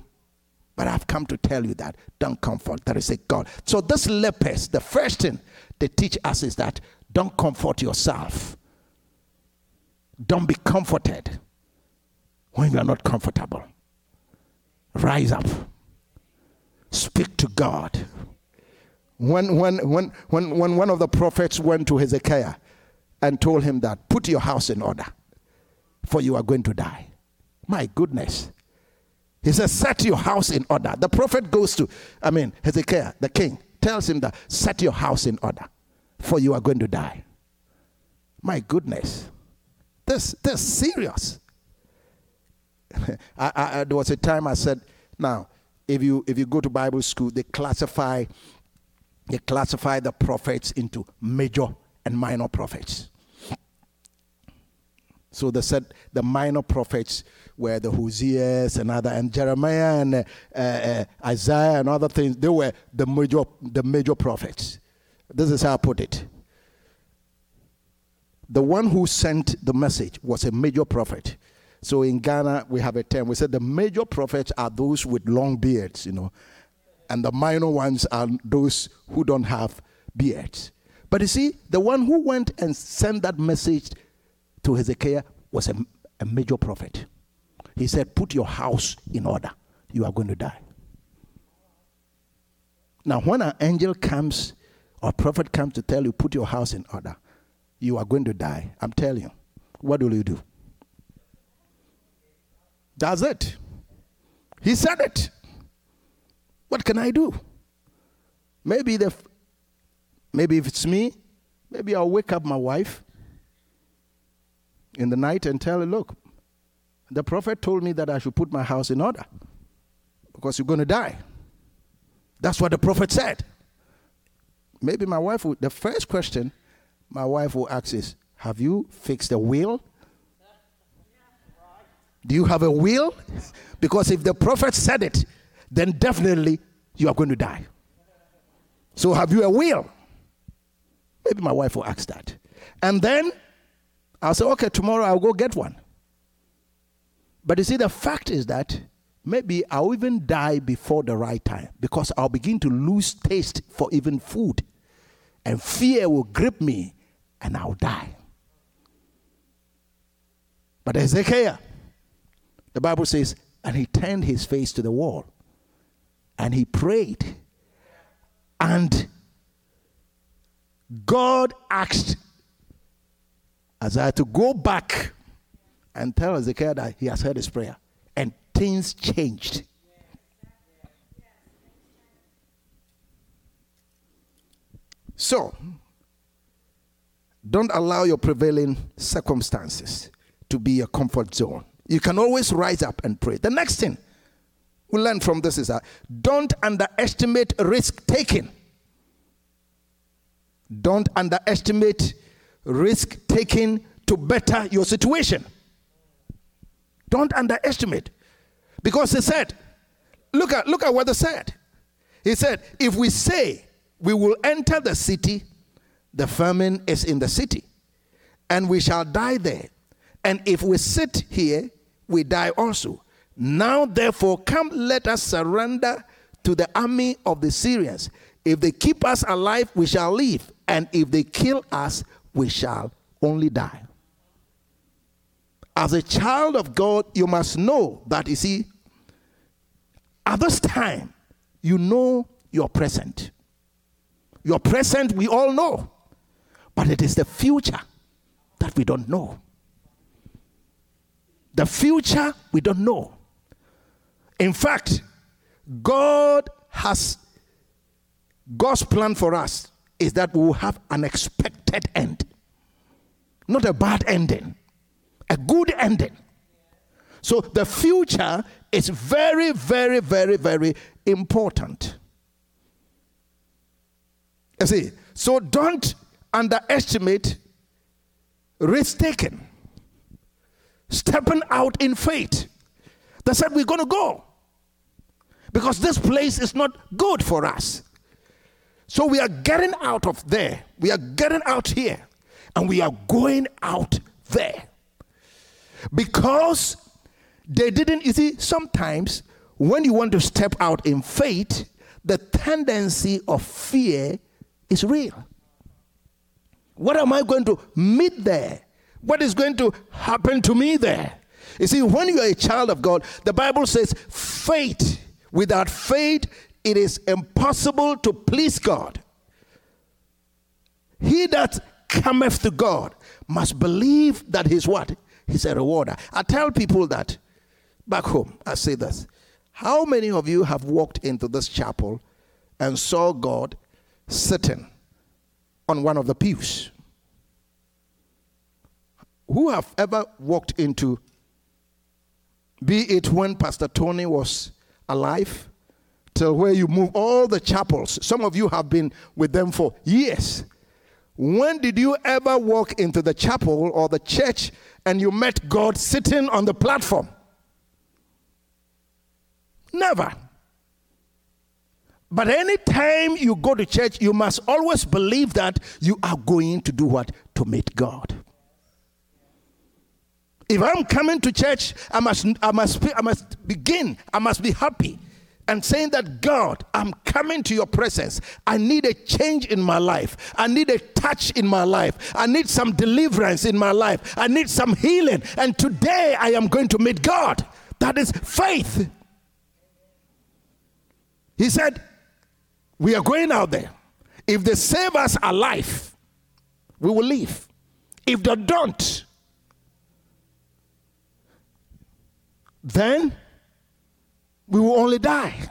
Speaker 1: But I've come to tell you that don't comfort. There is a God. So this lepers, the first thing they teach us is that don't comfort yourself. Don't be comforted when you are not comfortable. Rise up. Speak to God when, when, when, when, when one of the prophets went to Hezekiah and told him that, put your house in order, for you are going to die. My goodness. He says, set your house in order. The prophet goes to, I mean, Hezekiah, the king, tells him that, set your house in order, for you are going to die. My goodness. This, this serious. <laughs> I, I, there was a time I said, now, if you, if you go to Bible school, they classify they classify the prophets into major and minor prophets. So they said the minor prophets were the Hoseas and other, and Jeremiah and uh, uh, Isaiah and other things. They were the major, the major prophets. This is how I put it. The one who sent the message was a major prophet. So in Ghana, we have a term. We said the major prophets are those with long beards, you know, and the minor ones are those who don't have beards. But you see, the one who went and sent that message to Hezekiah was a, a major prophet. He said, Put your house in order. You are going to die. Now, when an angel comes or prophet comes to tell you, Put your house in order, you are going to die. I'm telling you. What will you do? That's it. He said it. What can I do? Maybe the maybe if it's me, maybe I'll wake up my wife in the night and tell her, look, the prophet told me that I should put my house in order because you're going to die. That's what the prophet said. Maybe my wife would, the first question my wife will ask is, Have you fixed the wheel? Do you have a will? <laughs> Because if the prophet said it, then definitely you are going to die. So have you a will? Maybe my wife will ask that. And then I'll say, okay, tomorrow I'll go get one. But you see, the fact is that maybe I'll even die before the right time because I'll begin to lose taste for even food. And fear will grip me and I'll die. But Ezekiel, the Bible says, and he turned his face to the wall and he prayed. And God asked Isaiah to go back and tell Ezekiel that he has heard his prayer. And things changed. So, don't allow your prevailing circumstances to be a comfort zone. You can always rise up and pray. The next thing we learn from this is that don't underestimate risk taking. Don't underestimate risk taking to better your situation. Don't underestimate. Because he said, look at look at what they said. He said, if we say we will enter the city, the famine is in the city, and we shall die there. And if we sit here, we die also. Now, therefore, come, let us surrender to the army of the Syrians. If they keep us alive, we shall live. And if they kill us, we shall only die. As a child of God, you must know that, you see, at this time, you know your present. Your present, we all know. But it is the future that we don't know. The future, we don't know. In fact, God has, God's plan for us is that we will have an expected end. Not a bad ending, a good ending. So the future is very, very, very, very important. You see, so don't underestimate risk taking stepping out in faith. They said, We're going to go because this place is not good for us. So we are getting out of there. We are getting out here and we are going out there. Because they didn't, you see, sometimes when you want to step out in faith, the tendency of fear is real. What am I going to meet there? what is going to happen to me there? You see, when you are a child of God, the Bible says, faith, without faith, it is impossible to please God. He that cometh to God must believe that he's what? He's a rewarder. I tell people that back home, I say this. How many of you have walked into this chapel and saw God sitting on one of the pews? who have ever walked into, be it when Pastor Tony was alive, till where you move all the chapels. Some of you have been with them for years. When did you ever walk into the chapel or the church and you met God sitting on the platform? Never. But anytime you go to church, you must always believe that you are going to do what? To meet God. If I'm coming to church, I must, I must, I must begin, I must be happy and saying that God, I'm coming to your presence. I need a change in my life. I need a touch in my life. I need some deliverance in my life. I need some healing. And today I am going to meet God. That is faith. He said, We are going out there. If they save us alive, we will live. If they don't, then we will only die.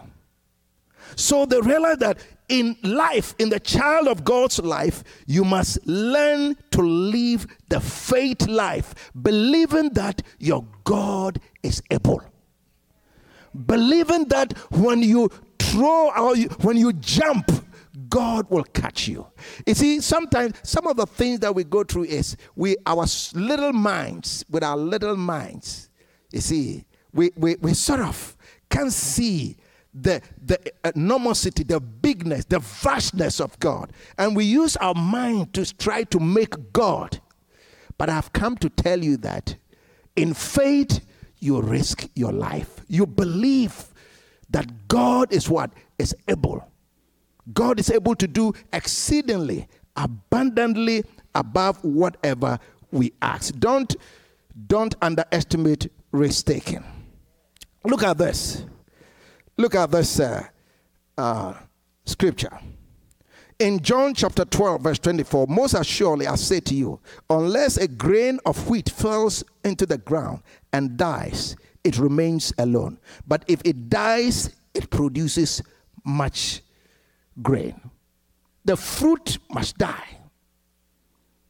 Speaker 1: So they realize that in life, in the child of God's life, you must learn to live the faith life, believing that your God is able. Believing that when you throw or you, when you jump, God will catch you. You see, sometimes some of the things that we go through is we our little minds, with our little minds, you see, we, we, we sort of can see the, the enormity, the bigness, the vastness of God. And we use our mind to try to make God. But I've come to tell you that in faith, you risk your life. You believe that God is what? Is able. God is able to do exceedingly, abundantly above whatever we ask. Don't, don't underestimate risk taking. Look at this. Look at this uh, uh, scripture. In John chapter 12, verse 24, most assuredly I say to you, unless a grain of wheat falls into the ground and dies, it remains alone. But if it dies, it produces much grain. The fruit must die.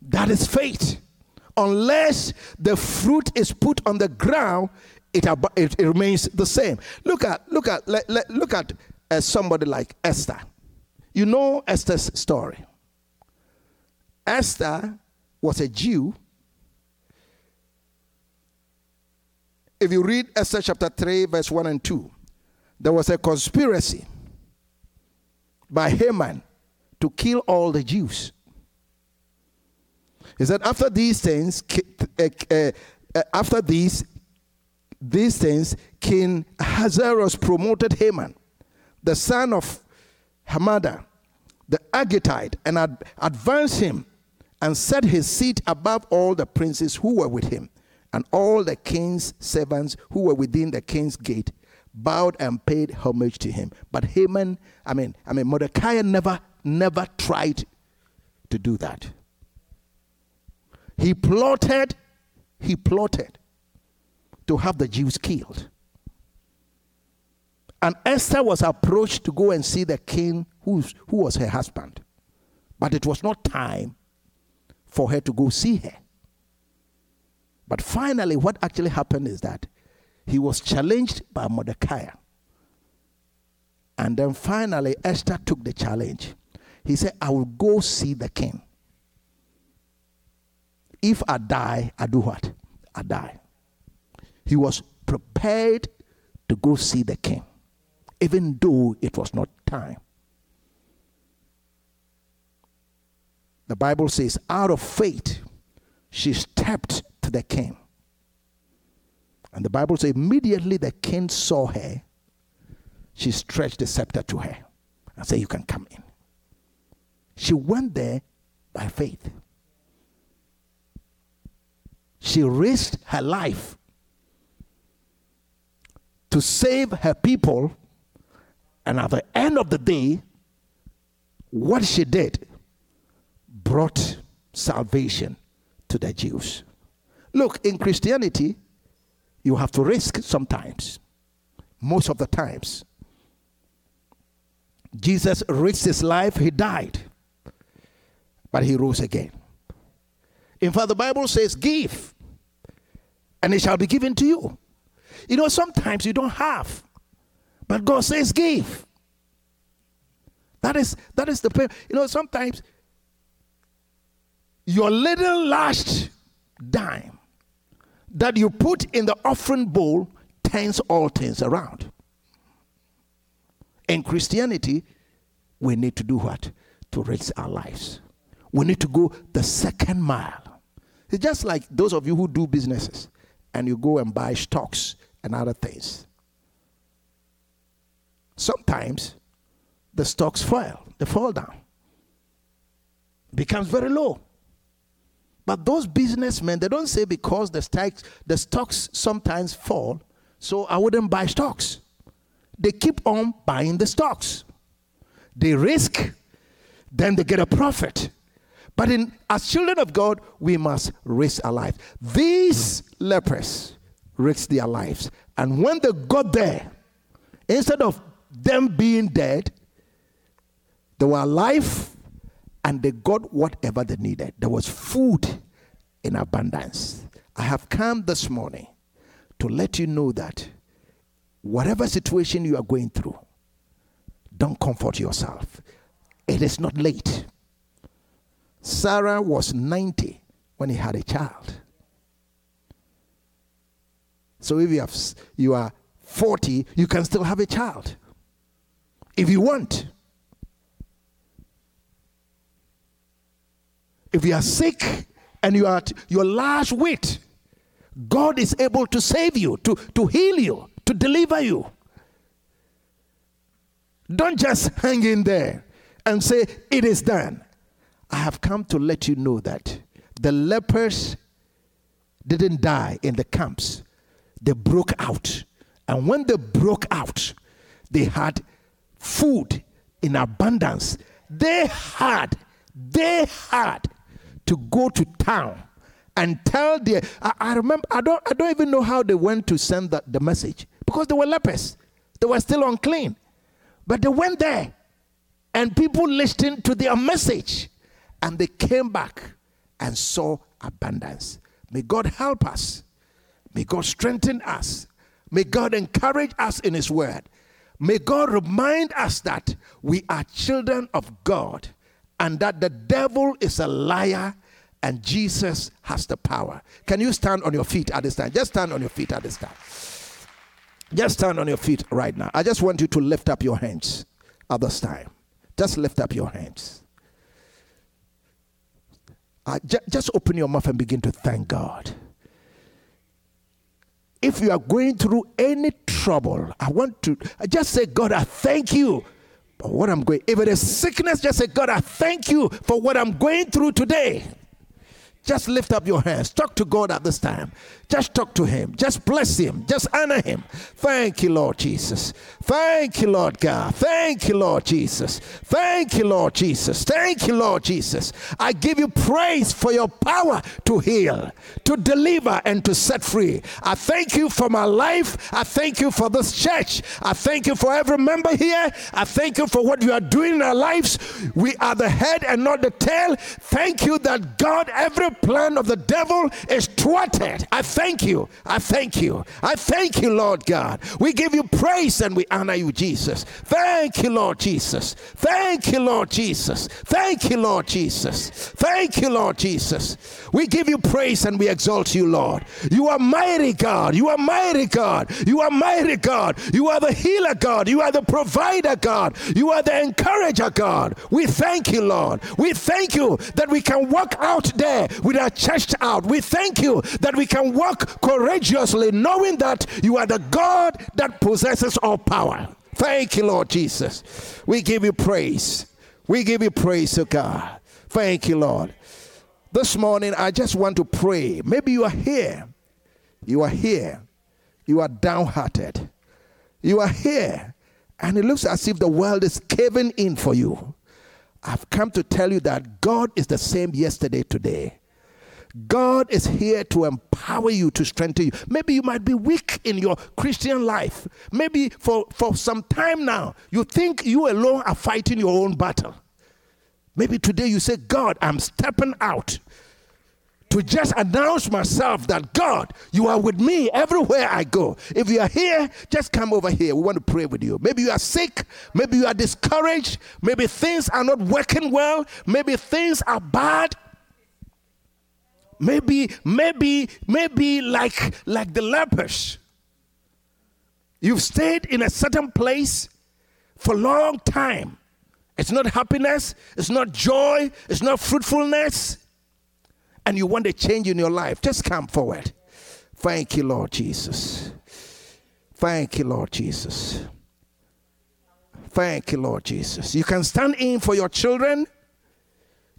Speaker 1: That is faith. Unless the fruit is put on the ground, it, it, it remains the same. Look at look at let, let, look at uh, somebody like Esther. You know Esther's story. Esther was a Jew. If you read Esther chapter 3, verse 1 and 2, there was a conspiracy by Haman to kill all the Jews. He said, after these things, uh, uh, uh, after these, these things, King Ahasuerus promoted Haman, the son of Hamada, the Agagite, and ad- advanced him and set his seat above all the princes who were with him, and all the king's servants who were within the king's gate bowed and paid homage to him. But Haman, I mean, I mean, Mordecai never, never tried to do that. He plotted, he plotted to have the Jews killed. And Esther was approached to go and see the king who's, who was her husband. But it was not time for her to go see her. But finally, what actually happened is that he was challenged by Mordecai. And then finally, Esther took the challenge. He said, I will go see the king. If I die, I do what? I die. He was prepared to go see the king, even though it was not time. The Bible says, out of faith, she stepped to the king. And the Bible says, immediately the king saw her, she stretched the scepter to her and said, You can come in. She went there by faith. She risked her life to save her people. And at the end of the day, what she did brought salvation to the Jews. Look, in Christianity, you have to risk sometimes, most of the times. Jesus risked his life, he died, but he rose again. In fact, the Bible says, Give, and it shall be given to you. You know, sometimes you don't have, but God says, Give. That is that is the you know sometimes your little last dime that you put in the offering bowl turns all things around. In Christianity, we need to do what? To raise our lives. We need to go the second mile. It's just like those of you who do businesses and you go and buy stocks and other things. Sometimes the stocks fall, they fall down, becomes very low. But those businessmen, they don't say because the stocks, the stocks sometimes fall, so I wouldn't buy stocks. They keep on buying the stocks. They risk, then they get a profit. But in, as children of God, we must risk our life. These lepers risked their lives. And when they got there, instead of them being dead, they were alive and they got whatever they needed. There was food in abundance. I have come this morning to let you know that whatever situation you are going through, Don't comfort yourself. It is not late. Sarah was 90 when he had a child. So if you, have, you are 40, you can still have a child. If you want. If you are sick and you are at your last weight, God is able to save you, to, to heal you, to deliver you. Don't just <laughs> hang in there and say, It is done. I have come to let you know that the lepers didn't die in the camps, they broke out. And when they broke out, they had food in abundance. They had, they had to go to town and tell the I, I, remember I don't I don't even know how they went to send the, the message because they were lepers. They were still unclean. But they went there and people listened to their message and they came back and saw abundance. May God help us. May God strengthen us. May God encourage us in His word. May God remind us that we are children of God and that the devil is a liar and Jesus has the power. Can you stand on your feet at this time? Just stand on your feet at this time. Just stand on your feet right now. I just want you to lift up your hands at this time. Just lift up your hands. Uh, j- just open your mouth and begin to thank God. If you are going through any trouble, I want to I just say, God, I thank you for what I'm going. If it is sickness, just say, God, I thank you for what I'm going through today. Just lift up your hands. Talk to God at this time. Just talk to Him. Just bless Him. Just honor Him. Thank you, Lord Jesus. Thank you, Lord God. Thank you, Lord Jesus. Thank you, Lord Jesus. Thank you, Lord Jesus. I give you praise for your power to heal, to deliver, and to set free. I thank you for my life. I thank you for this church. I thank you for every member here. I thank you for what you are doing in our lives. We are the head and not the tail. Thank you that God, every plan of the devil is thwarted. I thank you. I thank you. I thank you, Lord God. We give you praise and we honor you, Jesus. Thank you, Lord Jesus. Thank you, Lord Jesus. Thank you, Lord Jesus. Thank you, Lord Jesus. We give you praise and we exalt you, Lord. You are mighty God. You are mighty God. You are mighty God. You are the healer God. You are the provider God. You are the encourager God. We thank you, Lord. We thank you that we can walk out there with our chest out. We thank you that we can walk courageously knowing that you are the God that possesses all power. Thank you, Lord Jesus. We give you praise. We give you praise, to God. Thank you, Lord. This morning, I just want to pray. Maybe you are here. You are here. You are downhearted. You are here. And it looks as if the world is caving in for you. I've come to tell you that God is the same yesterday, today, God is here to empower you, to strengthen you. Maybe you might be weak in your Christian life. Maybe for, for some time now, you think you alone are fighting your own battle. Maybe today you say, God, I'm stepping out to just announce myself that God, you are with me everywhere I go. If you are here, just come over here. We want to pray with you. Maybe you are sick. Maybe you are discouraged. Maybe things are not working well. Maybe things are bad. Maybe, maybe, maybe like like the lepers. You've stayed in a certain place for a long time. It's not happiness, it's not joy, it's not fruitfulness. And you want a change in your life. Just come forward. Thank you, Lord Jesus. Thank you, Lord Jesus. Thank you, Lord Jesus. You can stand in for your children.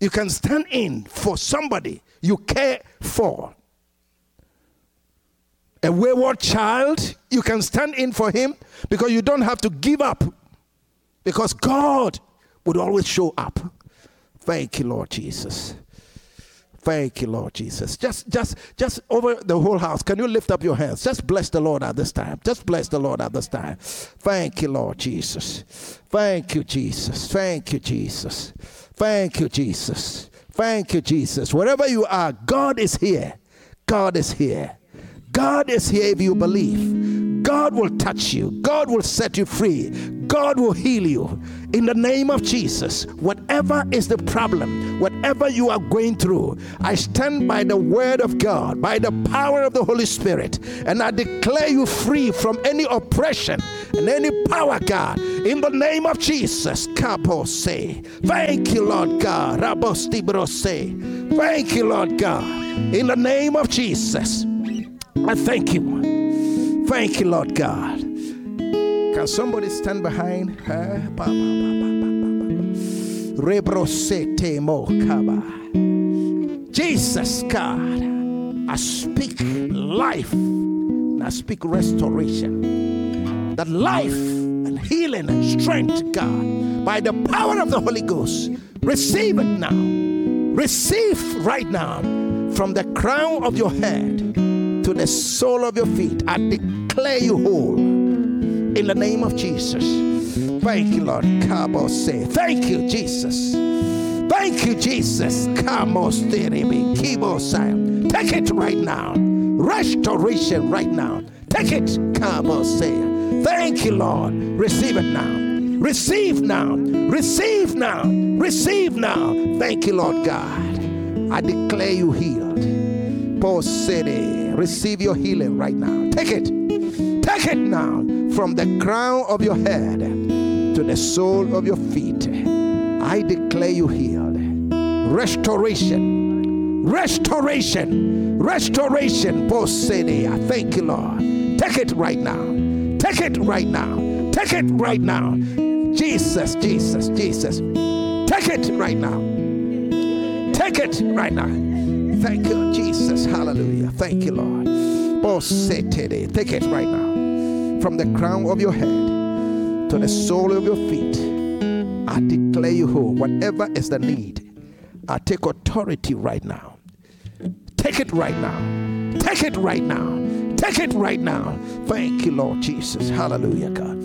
Speaker 1: You can stand in for somebody you care for. A wayward child, you can stand in for him because you don't have to give up because God would always show up. Thank you, Lord Jesus. Thank you, Lord Jesus. Just, just, just over the whole house. Can you lift up your hands? Just bless the Lord at this time. Just bless the Lord at this time. Thank you, Lord Jesus. Thank you, Jesus. Thank you, Jesus. Thank you, Jesus. Thank you, Jesus. Wherever you are, God is here. God is here. God is here if you believe. God will touch you. God will set you free. God will heal you in the name of Jesus. Whatever is the problem, whatever you are going through, I stand by the word of God, by the power of the Holy Spirit, and I declare you free from any oppression and any power, God, in the name of Jesus. Say, Thank you, Lord God. Rabostibro say, Thank you, Lord God, in the name of Jesus. I thank you. Thank you, Lord God. Can somebody stand behind her? Jesus, God, I speak life I speak restoration. That life and healing and strength, God, by the power of the Holy Ghost, receive it now. Receive right now from the crown of your head to the sole of your feet. I declare you whole in the name of Jesus. Thank you, Lord. Cabo say, Thank you, Jesus. Thank you, Jesus. Camo Kibo Take it right now. Restoration right now. Take it. Cabo say. Thank you, Lord. Receive it now. Receive now. Receive now. Receive now. Thank you, Lord God. I declare you healed. Paul City eh, receive your healing right now. Take it. Take it now from the crown of your head to the sole of your feet. I declare you healed. Restoration. Restoration. Restoration. Eh, I Thank you, Lord. Take it right now. Take it right now. Take it right now. Jesus, Jesus, Jesus. Take it right now. Take it right now. Thank you, Jesus. Hallelujah. Thank you, Lord. Oh, take it right now. From the crown of your head to the sole of your feet. I declare you whole. Whatever is the need, I take authority right now. Take it right now. Take it right now. Take it right now. Thank you, Lord Jesus. Hallelujah, God.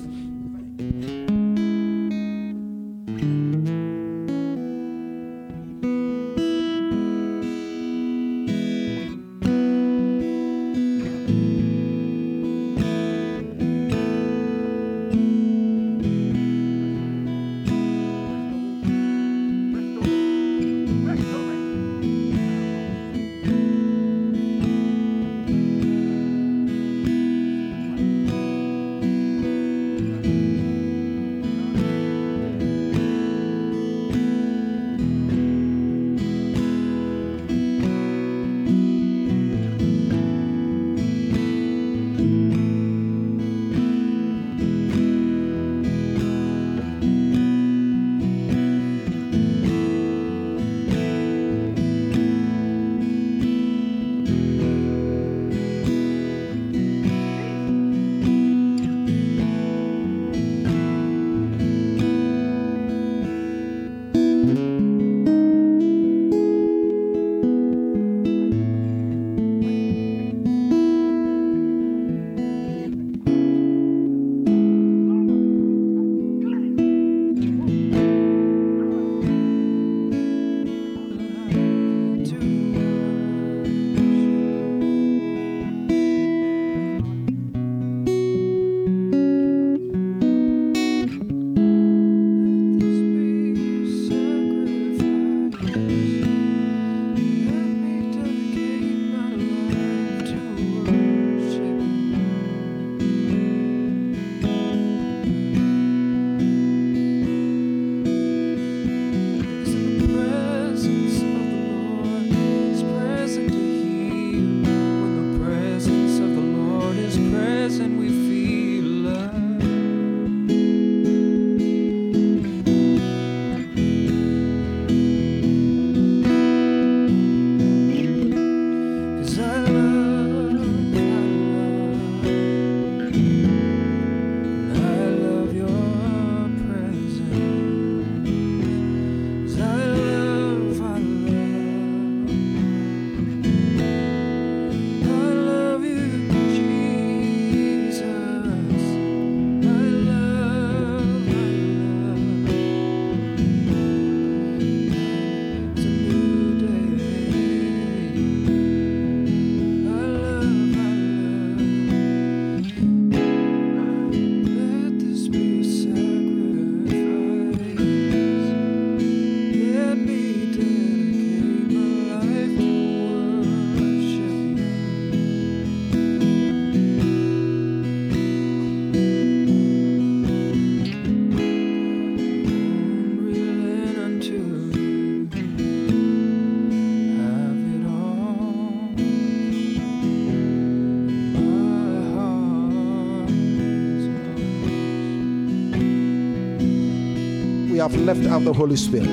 Speaker 1: Have left out the Holy Spirit.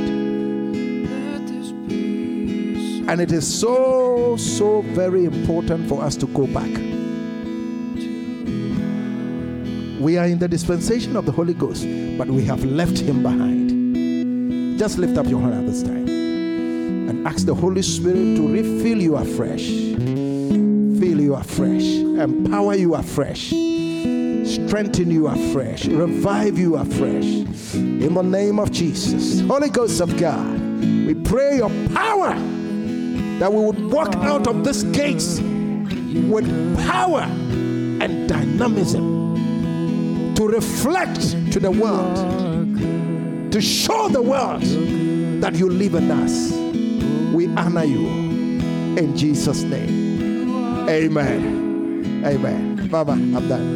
Speaker 1: And it is so, so very important for us to go back. We are in the dispensation of the Holy Ghost, but we have left him behind. Just lift up your hand at this time and ask the Holy Spirit to refill you afresh, fill you afresh, empower you afresh, strengthen you afresh, revive you afresh. In the name of Jesus, Holy Ghost of God, we pray your power that we would walk out of this gates with power and dynamism to reflect to the world, to show the world that you live in us. We honor you in Jesus' name. Amen. Amen. Baba, I'm done.